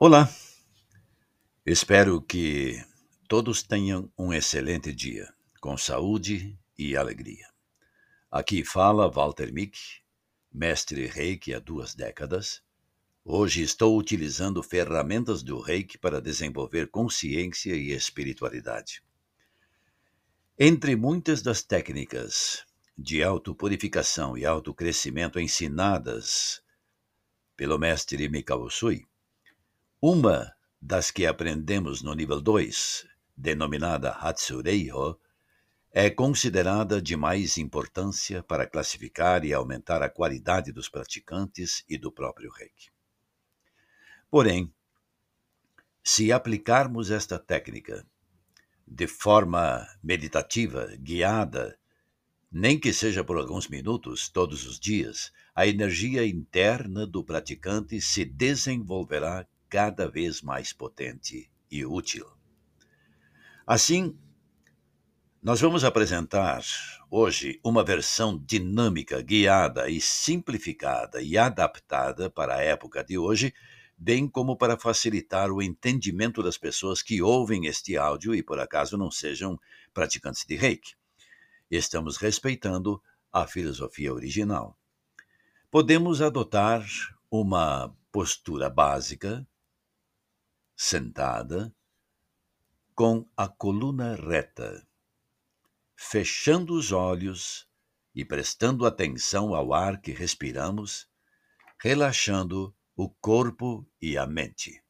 Olá, espero que todos tenham um excelente dia, com saúde e alegria. Aqui fala Walter Mick, mestre Reiki há duas décadas. Hoje estou utilizando ferramentas do Reiki para desenvolver consciência e espiritualidade. Entre muitas das técnicas de autopurificação e autocrescimento ensinadas pelo mestre Mikao Usui, uma das que aprendemos no nível 2, denominada Hatsureiho, é considerada de mais importância para classificar e aumentar a qualidade dos praticantes e do próprio Reiki. Porém, se aplicarmos esta técnica de forma meditativa, guiada, nem que seja por alguns minutos todos os dias, a energia interna do praticante se desenvolverá cada vez mais potente e útil. Assim, nós vamos apresentar hoje uma versão dinâmica, guiada e simplificada e adaptada para a época de hoje, bem como para facilitar o entendimento das pessoas que ouvem este áudio e por acaso não sejam praticantes de Reiki. Estamos respeitando a filosofia original. Podemos adotar uma postura básica, sentada, com a coluna reta, fechando os olhos e prestando atenção ao ar que respiramos, relaxando o corpo e a mente.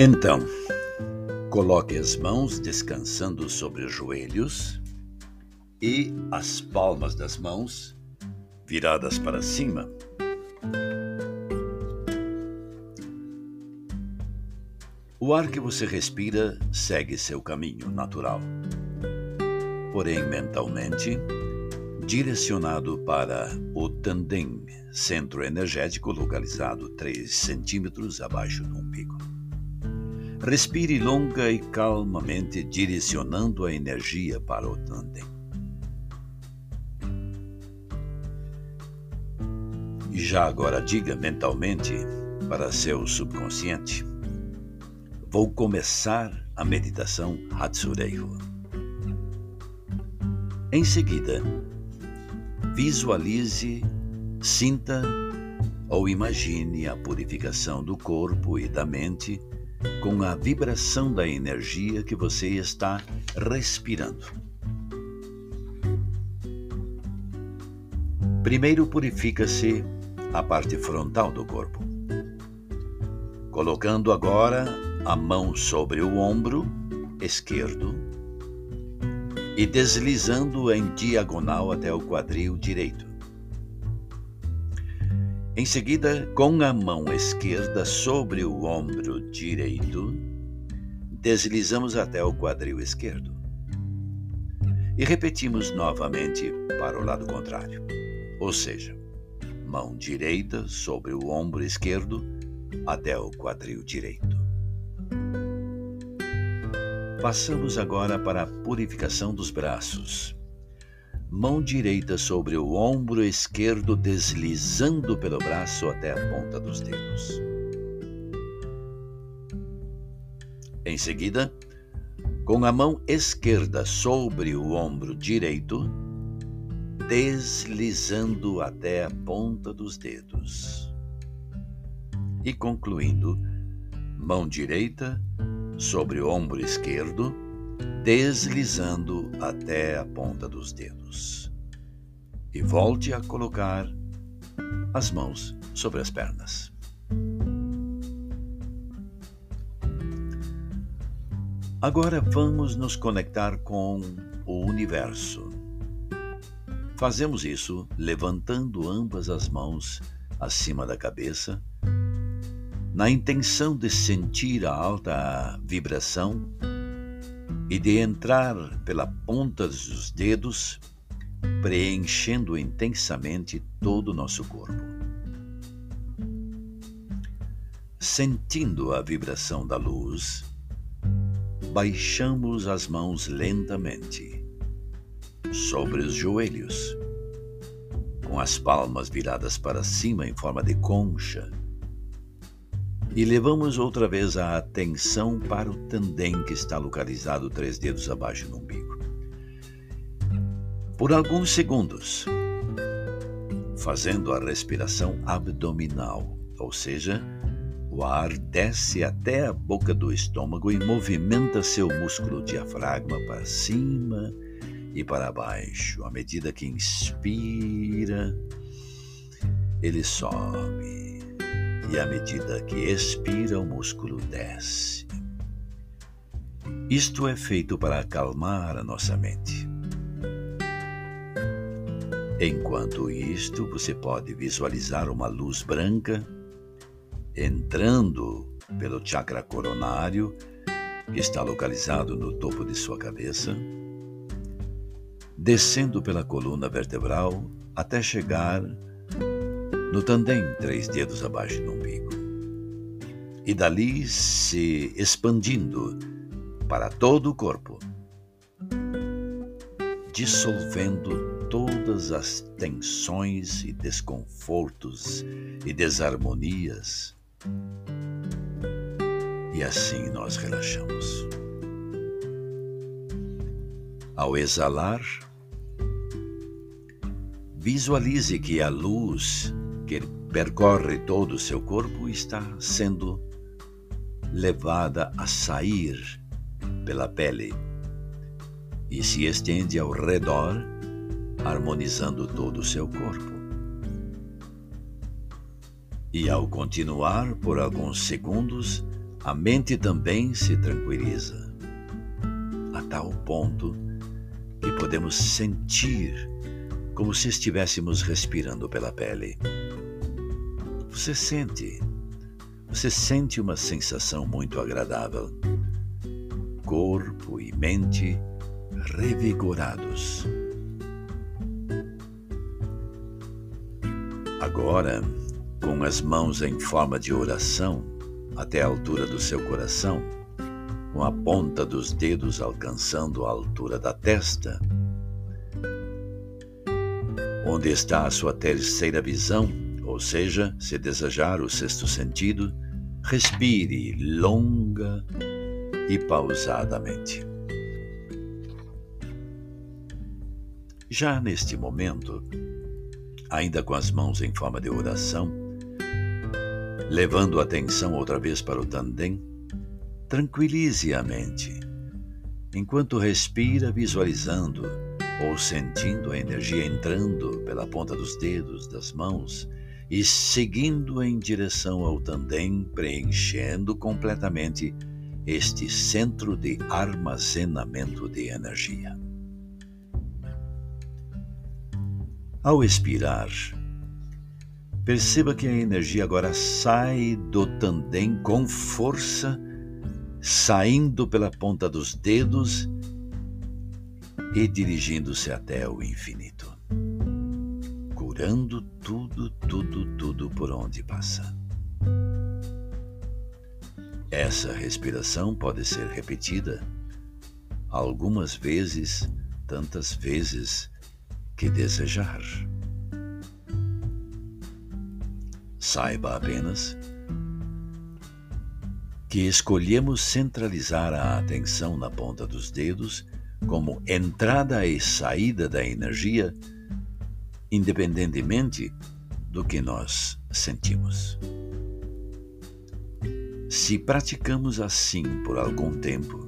Então, coloque as mãos descansando sobre os joelhos e as palmas das mãos viradas para cima. O ar que você respira segue seu caminho natural, porém mentalmente direcionado para o Tandem, centro energético localizado 3 centímetros abaixo do umbigo. Respire longa e calmamente, direcionando a energia para o tandem. E já agora diga mentalmente para seu subconsciente: Vou começar a meditação Hatsureiho. Em seguida, visualize, sinta ou imagine a purificação do corpo e da mente com a vibração da energia que você está respirando. Primeiro purifica-se a parte frontal do corpo, colocando agora a mão sobre o ombro esquerdo e deslizando em diagonal até o quadril direito. Em seguida, com a mão esquerda sobre o ombro direito, deslizamos até o quadril esquerdo. E repetimos novamente para o lado contrário. Ou seja, mão direita sobre o ombro esquerdo até o quadril direito. Passamos agora para a purificação dos braços mão direita sobre o ombro esquerdo, deslizando pelo braço até a ponta dos dedos. Em seguida, com a mão esquerda sobre o ombro direito, deslizando até a ponta dos dedos. E concluindo, mão direita sobre o ombro esquerdo, deslizando até a ponta dos dedos. E volte a colocar as mãos sobre as pernas. Agora vamos nos conectar com o universo. Fazemos isso levantando ambas as mãos acima da cabeça, na intenção de sentir a alta vibração e de entrar pela ponta dos dedos, preenchendo intensamente todo o nosso corpo. sentindo a vibração da luz, baixamos as mãos lentamente sobre os joelhos, com as palmas viradas para cima em forma de concha, e levamos outra vez a atenção para o tandem que está localizado três dedos abaixo do umbigo. Por alguns segundos, fazendo a respiração abdominal, ou seja, o ar desce até a boca do estômago e movimenta seu músculo diafragma para cima e para baixo. À medida que inspira, ele sobe. E à medida que expira, o músculo desce. Isto é feito para acalmar a nossa mente. Enquanto isto, você pode visualizar uma luz branca entrando pelo chakra coronário, que está localizado no topo de sua cabeça, descendo pela coluna vertebral até chegar no tandem, três dedos abaixo do. E dali se expandindo para todo o corpo, dissolvendo todas as tensões e desconfortos e desarmonias e assim nós relaxamos. Ao exalar, visualize que a luz que percorre todo o seu corpo está sendo levada a sair pela pele e se estende ao redor, harmonizando todo o seu corpo. E ao continuar por alguns segundos, a mente também se tranquiliza, a tal ponto que podemos sentir como se estivéssemos respirando pela pele. Você sente, você sente uma sensação muito agradável. Corpo e mente revigorados. Agora, com as mãos em forma de oração até a altura do seu coração, com a ponta dos dedos alcançando a altura da testa. Onde está a sua terceira visão, ou seja, se desejar o sexto sentido, respire longa e pausadamente. Já neste momento, ainda com as mãos em forma de oração, Levando a atenção outra vez para o tandem, tranquilize a mente, enquanto respira visualizando ou sentindo a energia entrando pela ponta dos dedos das mãos e seguindo em direção ao tandem, preenchendo completamente este centro de armazenamento de energia. Ao expirar, Perceba que a energia agora sai do tandem com força, saindo pela ponta dos dedos e dirigindo-se até o infinito, curando tudo, tudo, onde passa. Essa respiração pode ser repetida algumas vezes, tantas vezes que desejar. Saiba apenas que escolhemos centralizar a atenção na ponta dos dedos como entrada e saída da energia, independentemente do que nós sentimos. Se praticamos assim por algum tempo,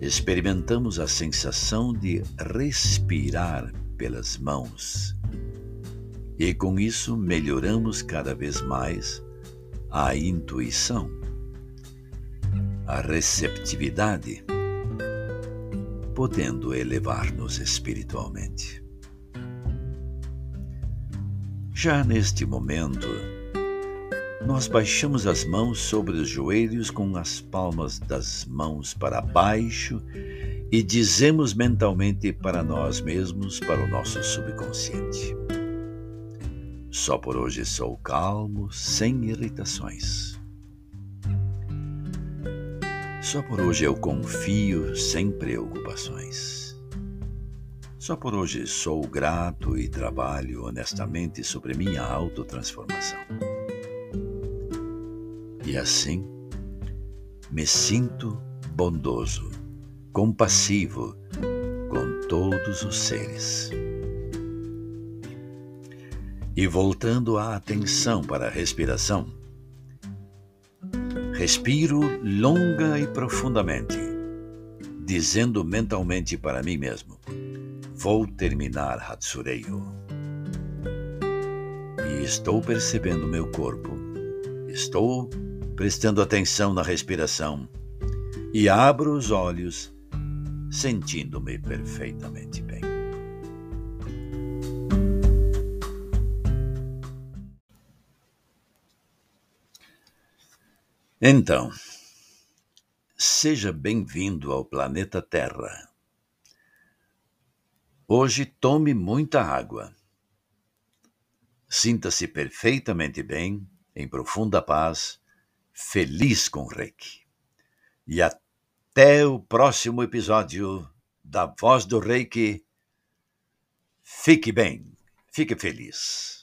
experimentamos a sensação de respirar pelas mãos e com isso melhoramos cada vez mais a intuição, a receptividade, podendo elevar-nos espiritualmente. Já neste momento, nós baixamos as mãos sobre os joelhos com as palmas das mãos para baixo e dizemos mentalmente para nós mesmos, para o nosso subconsciente: Só por hoje sou calmo, sem irritações. Só por hoje eu confio sem preocupações. Só por hoje sou grato e trabalho honestamente sobre minha autotransformação. E assim, me sinto bondoso, compassivo com todos os seres. E voltando a atenção para a respiração, respiro longa e profundamente, dizendo mentalmente para mim mesmo: Vou terminar Hatsureyo. E estou percebendo meu corpo, estou prestando atenção na respiração e abro os olhos, sentindo-me perfeitamente bem. Então, seja bem-vindo ao planeta Terra. Hoje tome muita água. Sinta-se perfeitamente bem, em profunda paz, feliz com o Reiki. E até o próximo episódio da Voz do Reiki. Fique bem, fique feliz.